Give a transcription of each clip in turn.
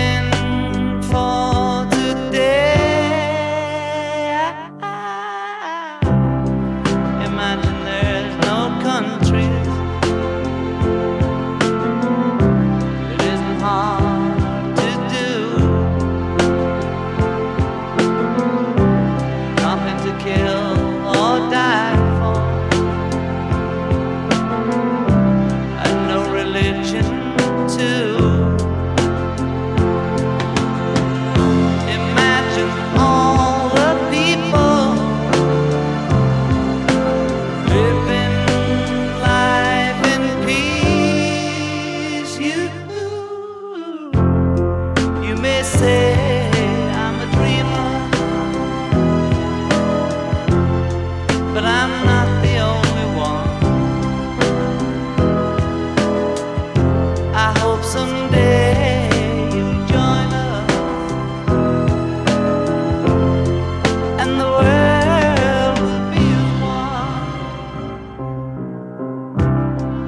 living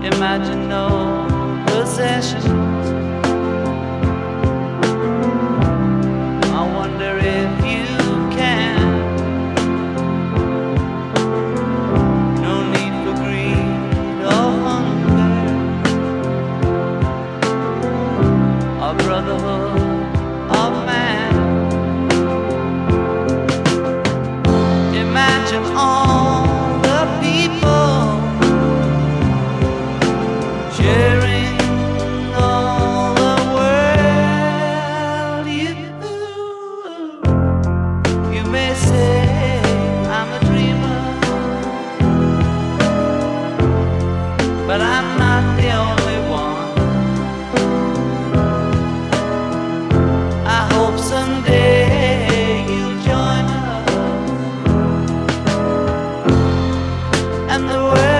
Imagine no possessions. and the world.